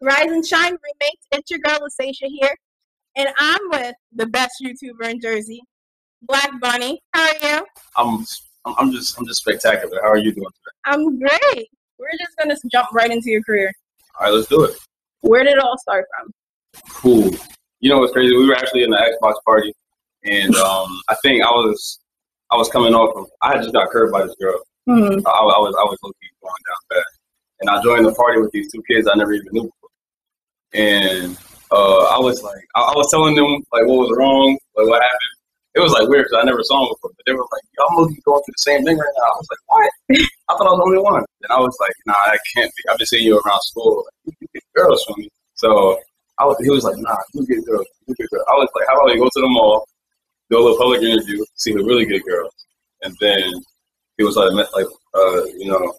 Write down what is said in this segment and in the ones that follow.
Rise and Shine roommates. It's your girl Lasatia here, and I'm with the best YouTuber in Jersey, Black Bunny. How are you? I'm I'm just I'm just spectacular. How are you doing today? I'm great. We're just gonna jump right into your career. All right, let's do it. Where did it all start from? Cool. You know what's crazy? We were actually in the Xbox party, and um, I think I was I was coming off of I had just got curved by this girl. Mm-hmm. I, I was I was key going down bad, and I joined the party with these two kids I never even knew and uh, I was like I, I was telling them like what was wrong, like what happened. It was like weird because I never saw them before, but they were like, "Y'all must be going through the same thing right now." I was like, "What?" I thought I was the only one, and I was like, "Nah, I can't be. I've been seeing you around school. Like, you get girls from me." So I was, he was like, "Nah, you get girls, you get girls." I was like, "How about we go to the mall, do a little public interview, see who really good girls?" And then he was like, like, uh, you know,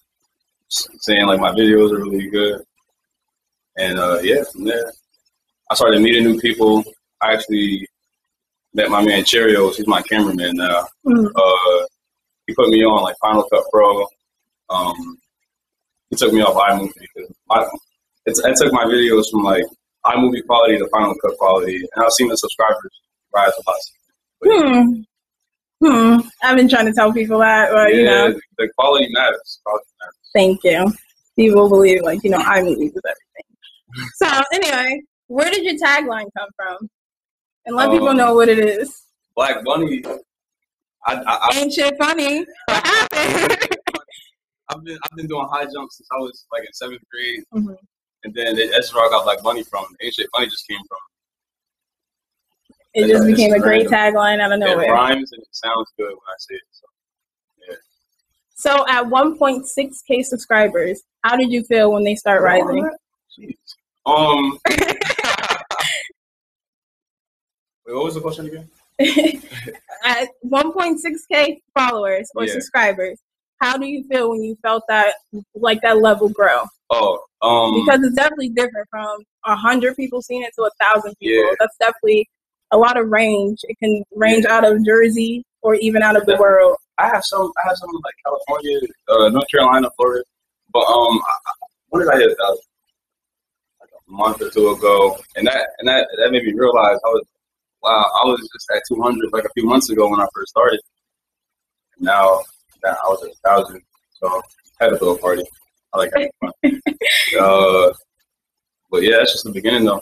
saying like my videos are really good, and uh, yeah, from there, I started meeting new people. I actually met my man Cheerios. He's my cameraman now. Mhm. Uh, he put me on like Final Cut Pro. Um, he took me off iMovie because I, I took my videos from like iMovie quality to Final Cut quality, and I've seen the subscribers rise a lot. Hmm. Hmm. I've been trying to tell people that, but you know, the quality matters. Quality matters. thank you. People believe like you know iMovies with everything. So anyway, where did your tagline come from? And let people Um, know what it is. Black Bunny. I, I, I, Ain't shit funny. What happened? I've been I've been doing high jumps since I was like in seventh grade, Mhm. and then that's where I got Black Bunny from. Ain't shit funny just came from. It just became a great random. tagline out of nowhere. It rhymes and it sounds good when I say it. So. So at 1.6k subscribers, how did you feel when they start rising? Jeez. Um. Wait, what was the question again? at 1.6k followers or Yeah. subscribers, how do you feel when you felt that like that level grow? Oh, um, Because it's definitely different from a hundred people seeing it to a thousand people. Yeah. That's definitely a lot of range. It can range out of Jersey or even out of the world. I have some. I have some like California, uh, North Carolina, Florida. But um, I, I- when did I hit a thousand? Month or two ago, and that and that that made me realize I was wow. I was just at two hundred like a few months ago when I first started. Now, now I was at a thousand, so I had a little party. I like having fun. uh, but yeah, that's just the beginning though.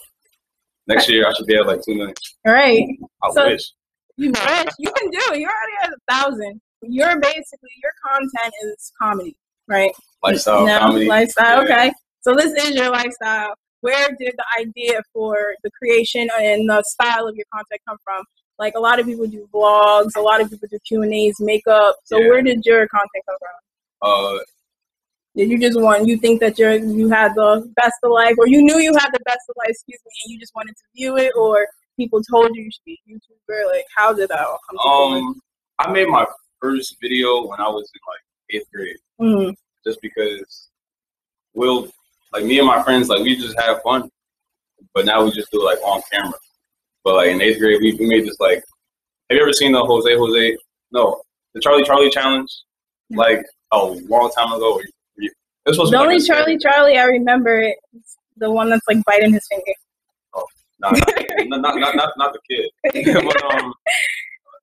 Next year I should be at like two million. All right. I So- wish. You rich. You can do it. You're already at a thousand. You're basically your content is comedy, right? Lifestyle, No, comedy. lifestyle. Yeah. Okay. So this is your lifestyle. Where did the idea for the creation and the style of your content come from? Like a lot of people do vlogs, a lot of people do Q and A's, makeup. So Yeah. where did your content come from? Uh, Did you just want you think that you're you had the best of life, or you knew you had the best of life? Excuse me, and you just wanted to view it, or people told you you should be a YouTuber? Like how did that all come? Um, I made my first video when I was in like eighth grade, Mhm. just because we'll like me and my friends like we just have fun, but now we just do it like on camera. But like in eighth grade, we, we made this like. Have you ever seen the Jose Jose? No, the Charlie Charlie challenge, like a long time ago. Where you, where you, this was The only Charlie Charlie I remember it. It's the one that's like biting his finger. Nah, not, not, not, not, not the kid. but um,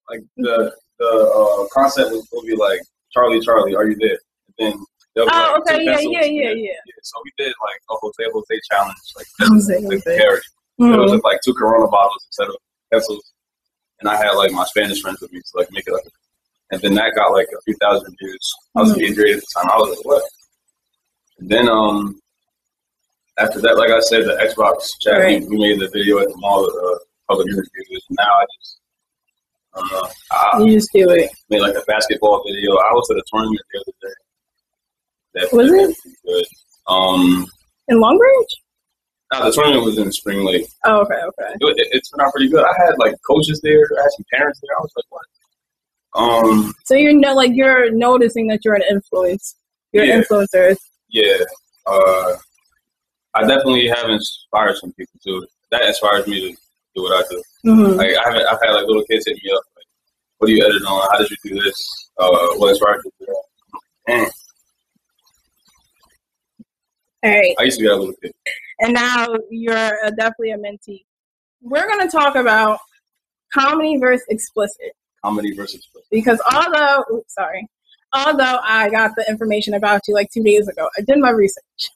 like the the uh, concept was will be like Charlie, Charlie, are you there? And then Oh, like, okay, yeah, yeah, yeah, yeah. So we did like a Jose Jose challenge, like Jose with Jose. parody. It was Mhm. like two Corona bottles instead of pencils, and I had like my Spanish friends with me to like make it like. And then that got like a few thousand views. I was Mhm. getting grade at the time. I was like, what? And then um, after that, like I said, the Xbox chat, Right. we, we made the video at the mall, uh, public interviews. Now I just, I don't know. I You just do it. made like a basketball video. I was at a tournament the other day. That Was it? good? Um, In Long Branch? no, the tournament was in Spring Lake. Oh, okay, okay. It, it, it turned out pretty good. I had like coaches there. I had some parents there. I was like, what? Um, So you're no, like you're noticing that you're an influence. You're Yeah. an influencer. yeah. Uh, I definitely have inspired some people too. That inspires me to do what I do. Mm-hmm. Like I have, I've had like little kids hit me up, like, "What do you edit on? How did you do this? Uh, what inspired you to do that?" I'm like, Dang, All right. I used to be that little kid. and now you're definitely a mentee. We're gonna talk about comedy versus explicit. Comedy versus explicit. Because although, oops, sorry, although I got the information about you like two days ago, I did my research.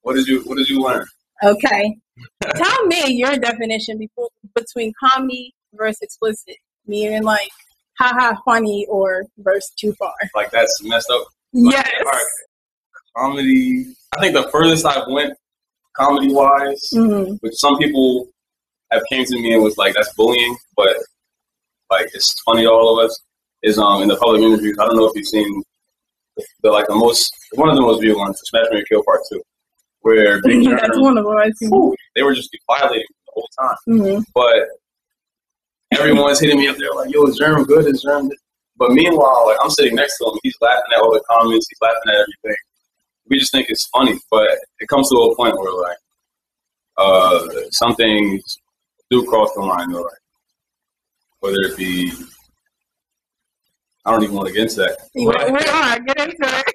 What did you What did you learn? Okay, tell me your definition before, between comedy versus explicit, meaning like haha funny or verse too far. Like that's messed up. Like, yes. Right. Comedy. I think the furthest I've went comedy wise, mm-hmm. which some people have came to me and was like, "That's bullying," but like it's funny to all of us. Is um in the public interviews. I don't know if you've seen the, the like the most one of the most viewed ones, Smash Mary Kill Part Two, where Big Germ, that's one of them. I see. They were just violating the whole time, mm-hmm. but everyone's hitting me up there like, "Yo, is Germ good? Is Germ?" Good? But meanwhile, like I'm sitting next to him, he's laughing at all the comments, he's laughing at everything. We just think it's funny, but it comes to a point where like uh, some things do cross the line, though, like whether it be I don't even want to get into that. We are get into it.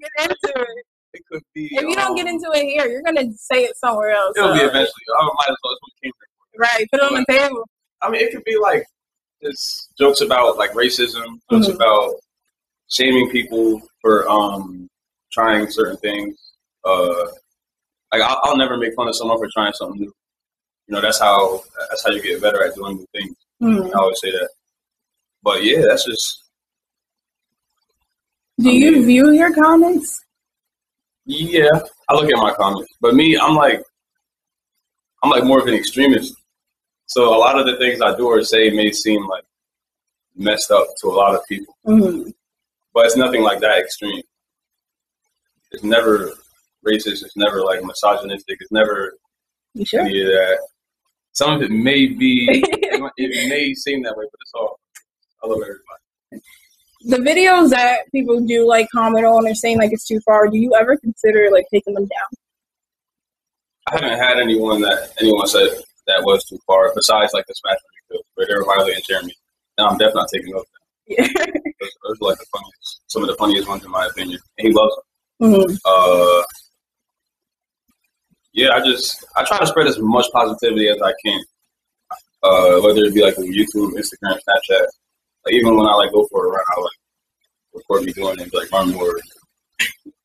get into it. It could be. If you don't get into it here, you're gonna say it somewhere else. It'll so. be eventually. I might as well. Came right. Put it on the table. I mean, it could be like just jokes about like racism, jokes mm-hmm. about shaming people for um trying certain things. Uh, like I'll, I'll, never make fun of someone for trying something new. You know, that's how that's how you get better at doing new things. Mm-hmm. I always say that. But yeah, that's just. Do I mean, you view your comments? Yeah, I look at my comments, but me, I'm like, I'm like more of an extremist. So a lot of the things I do or say may seem like messed up to a lot of people, mm-hmm. but it's nothing like that extreme. It's never racist. It's never like misogynistic. It's never you sure? any of that. Some of it may be, it may seem that way, but it's all. I love everybody. The videos that people do like comment on or saying like it's too far. Do you ever consider like taking them down? I haven't had anyone that anyone said that was too far. Besides, like the Smash Mouth where they were violating Jeremy, and I'm definitely not taking those down. Yeah. those, those are like the funniest, some of the funniest ones in my opinion. And he loves them. Mm-hmm. Uh, yeah, I just I try to spread as much positivity as I can. Uh, whether it be like on YouTube, Instagram, Snapchat. Like even when I like go for a run, I like record me doing it, like run more.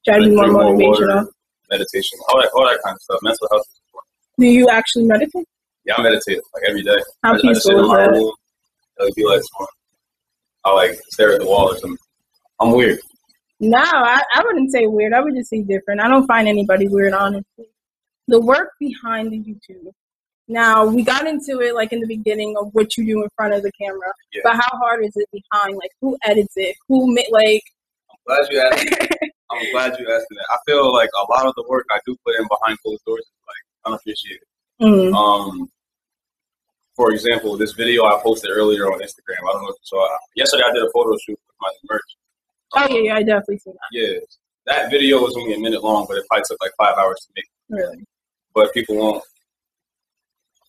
Try to be more motivational. meditation, all that, all that kind of stuff. Mental health. Do you actually meditate? Yeah, I meditate like every day. How I, peaceful I just sit in my room. Be like I like stare at the wall or something. I'm weird. No, I, I wouldn't say weird. I would just say different. I don't find anybody weird, honestly. The work behind the YouTube. Now we got into it like in the beginning of what you do in front of the camera, yeah. but how hard is it behind? Like who edits it? Who made like? I'm glad you asked. I'm glad you asked that. I feel like a lot of the work I do put in behind closed doors is like unappreciated. Mm-hmm. Um, for example, this video I posted earlier on Instagram. I don't know if you saw it. Yesterday I did a photo shoot with my merch. Oh yeah, yeah, I definitely see that. Yeah, that video was only a minute long, but it probably took like five hours to make. Really? But people won't.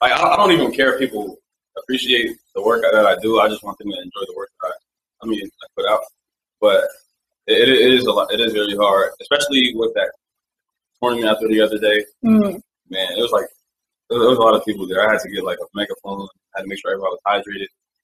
Like I, I don't even care if people appreciate the work that I do. I just want them to enjoy the work that I, I mean, I put out. But it, it is a lot. It is very hard, especially with that tournament after the other day. Mm-hmm. Man, it was like there was a lot of people there. I had to get like a megaphone. I had to make sure everybody was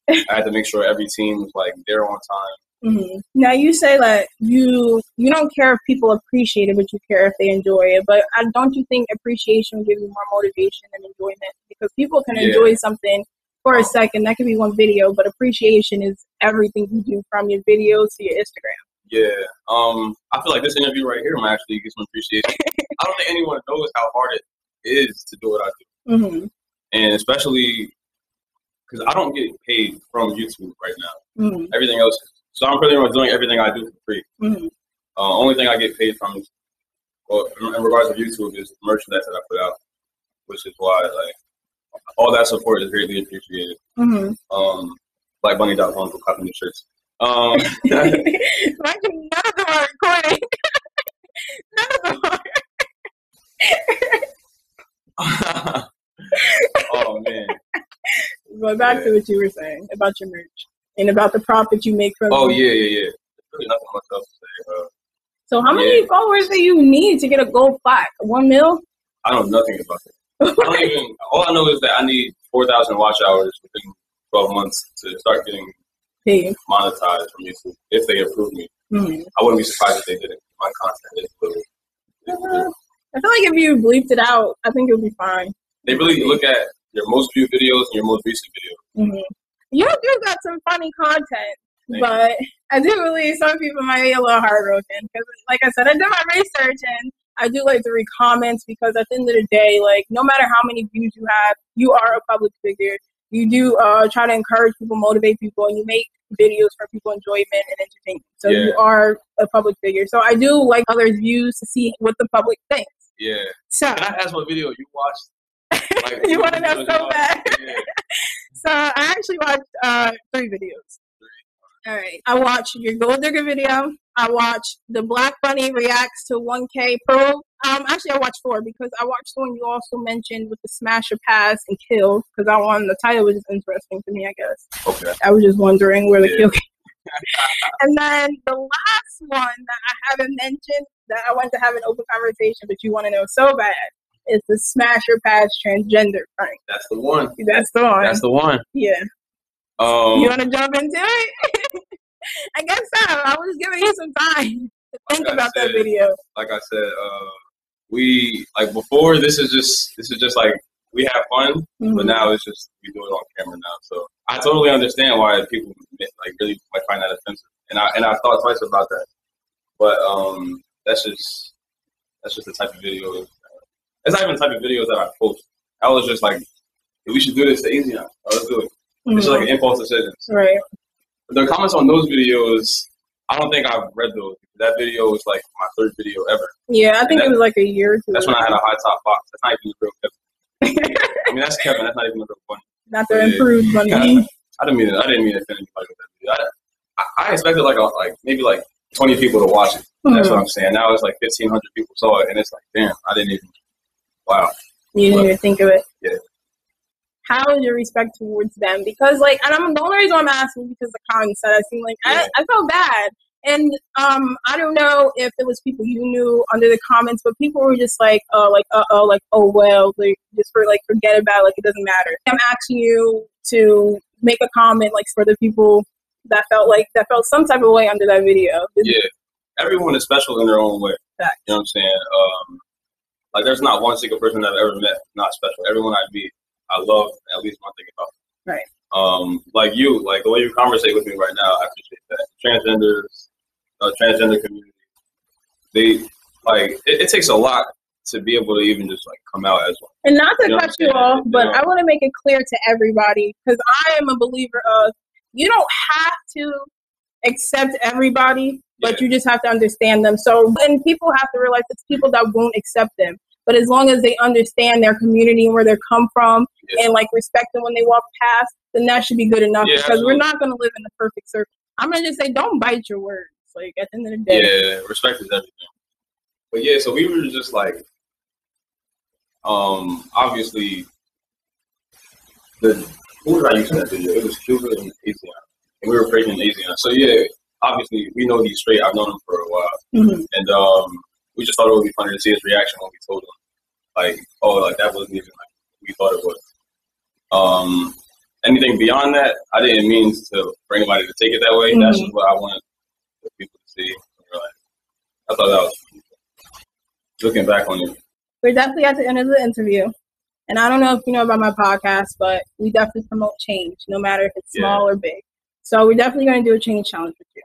hydrated. I had to make sure every team was like there on time. Mm-hmm. Now you say that you you don't care if people appreciate it, but you care if they enjoy it. But I, don't you think appreciation gives you more motivation and enjoyment? Because people can yeah. enjoy something for a second. That could be one video, but appreciation is everything you do from your videos to your Instagram. Yeah, um, I feel like this interview right here might actually get some appreciation. I don't think anyone knows how hard it is to do what I do. Mm-hmm. And especially because I don't get paid from YouTube right now. Mm-hmm. Everything else, so I'm pretty much doing everything I do for free. Mm-hmm. Uh, only thing I get paid from is, well, in regards to YouTube, is merchandise that I put out, which is why like all that support is greatly appreciated. Mm-hmm. Um, like Bunny.com for copying the shirts. Um, none of them are recording. none of them are. oh man. Going back yeah. to what you were saying about your merch and about the profit you make from. Oh yeah, yeah, yeah. really nothing much else to say. Uh, so how many yeah. followers do you need to get a gold plaque? One mil? I know nothing about that. I don't even. All I know is that I need four thousand watch hours within twelve months to start getting Hey. monetized from YouTube if they approve me. Mhm. I wouldn't be surprised if they didn't. My content is little. Uh, I feel like if you bleeped it out, I think it would be fine. They really look at your most viewed videos and your most recent videos. hmm You do got some funny content, Thank but I do believe some people might be a little heartbroken because, like I said, I did my research and I do like to read comments because at the end of the day, like no matter how many views you have, you are a public figure. You do uh, try to encourage people, motivate people, and you make videos for people enjoyment and entertainment. So Yeah. you are a public figure. So I do like others' views to see what the public thinks. Yeah. So Can I ask what video you watched? Like, you want to know so bad. Yeah. So I actually watched uh, three videos. All right. I watched your Gold Digger video. I watched the Black Bunny reacts to 1K Pro. Um, actually, I watched four because I watched the one you also mentioned with the Smash or Pass and Kill because I wanted the title was just interesting to me. I guess Okay. I was just wondering where the Yeah. kill came. and then the last one that I haven't mentioned that I want to have an open conversation, but you want to know so bad is the Smash or Pass transgender prank. That's the one. That's the one. That's the one. yeah. Um, You want to jump into it? I guess so. I was giving you some time to think Like about that video. like I said, uh, we like before. This is just this is just like we have fun, but Mhm. now it's just we do it on camera now. So I totally understand why people like really might find that offensive, and I and I thought twice about that. But um, that's just that's just the type of video. It's not even the type of videos that I post. I was just like, we should do this to easy now. Oh, let's do it. It's just like mm-hmm. an impulse decision. right. The comments on those videos, I don't think I've read those. That video was like my third video ever. Yeah, I think it was like a year or two. That's when I had a high top box. That's not even real Kevin. I mean, that's Kevin. That's not even the real one. Not the improved money. I didn't mean it. I didn't mean to offend anybody with that video. I, I, I expected like a, like maybe like 20 people to watch it. That's mm-hmm. what I'm saying. Now it's like 1,500 people saw it, and it's like, damn, I didn't even. Wow. You didn't even think of it. Yeah. How is your respect towards them? Because like, and I'm the only reason I'm asking because the comments that I seen, like, Yeah. I, I felt bad, and um, I don't know if it was people you knew under the comments, but people were just like, oh, like, uh oh, like, oh well, like, just for like, forget about, it, like, it doesn't matter. I'm asking you to make a comment, like, for the people that felt like that felt some type of way under that video. Yeah. Everyone is special in their own way. Facts. You know what I'm saying? Um, like, there's not one single person that I've ever met not special. Everyone I meet, I love at least one thing about. Them. Right. Um, like you, like the way you conversate with me right now, I appreciate that. Transgenders, uh, transgender community, they like it, it takes a lot to be able to even just like come out as one. And not to You cut you off, but You know. I want to make it clear to everybody because I am a believer of you don't have to accept everybody, but Yeah. you just have to understand them. So, and people have to realize it's people that won't accept them. But as long as they understand their community and where they come from and like respect them when they walk past, then that should be good enough Yeah, because we're not going to live in the perfect circle. I'm going to just say, don't bite your words. Like at the end of the day, Yeah, respect is everything. But yeah, so we were just like, um, obviously, the who was I using that video? It was Cuba and Asian, and we were praising Asian. So yeah, obviously we know he's straight. I've known him for a while, Mhm. and um, we just thought it would be funny to see his reaction when we told him, like, oh, like that wasn't even like we thought it was. Um, anything beyond that, I didn't mean to for anybody to take it that way. That's Mhm. just what I wanted people to see. I thought that was looking back on it. we're definitely at the end of the interview. And I don't know if you know about my podcast, but we definitely promote change, no matter if it's Yeah. small or big. So we're definitely going to do a change challenge with you.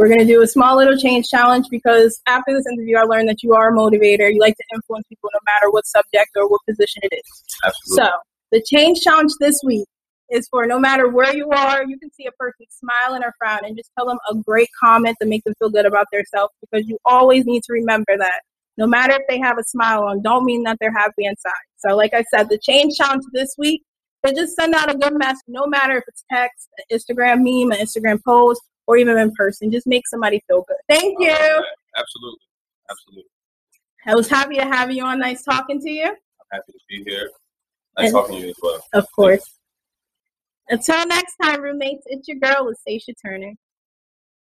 We're going to do a small little change challenge because after this interview, I learned that you are a motivator. You like to influence people no matter what subject or what position it is. Absolutely. So the change challenge this week is for no matter where you are, you can see a person smiling or frown and just tell them a great comment to make them feel good about themselves because you always need to remember that no matter if they have a smile on, don't mean that they're happy inside. So like I said, the change challenge this week is just send out a good message, no matter if it's text, an Instagram meme, an Instagram post, or even in person. Just make somebody feel good. Thank you. Absolutely. Absolutely. I was happy to have you on. Nice talking to you. I'm happy to be here. Nice And- talking to you as well. Of course. Until next time, roommates, it's your girl, Stacia Turner.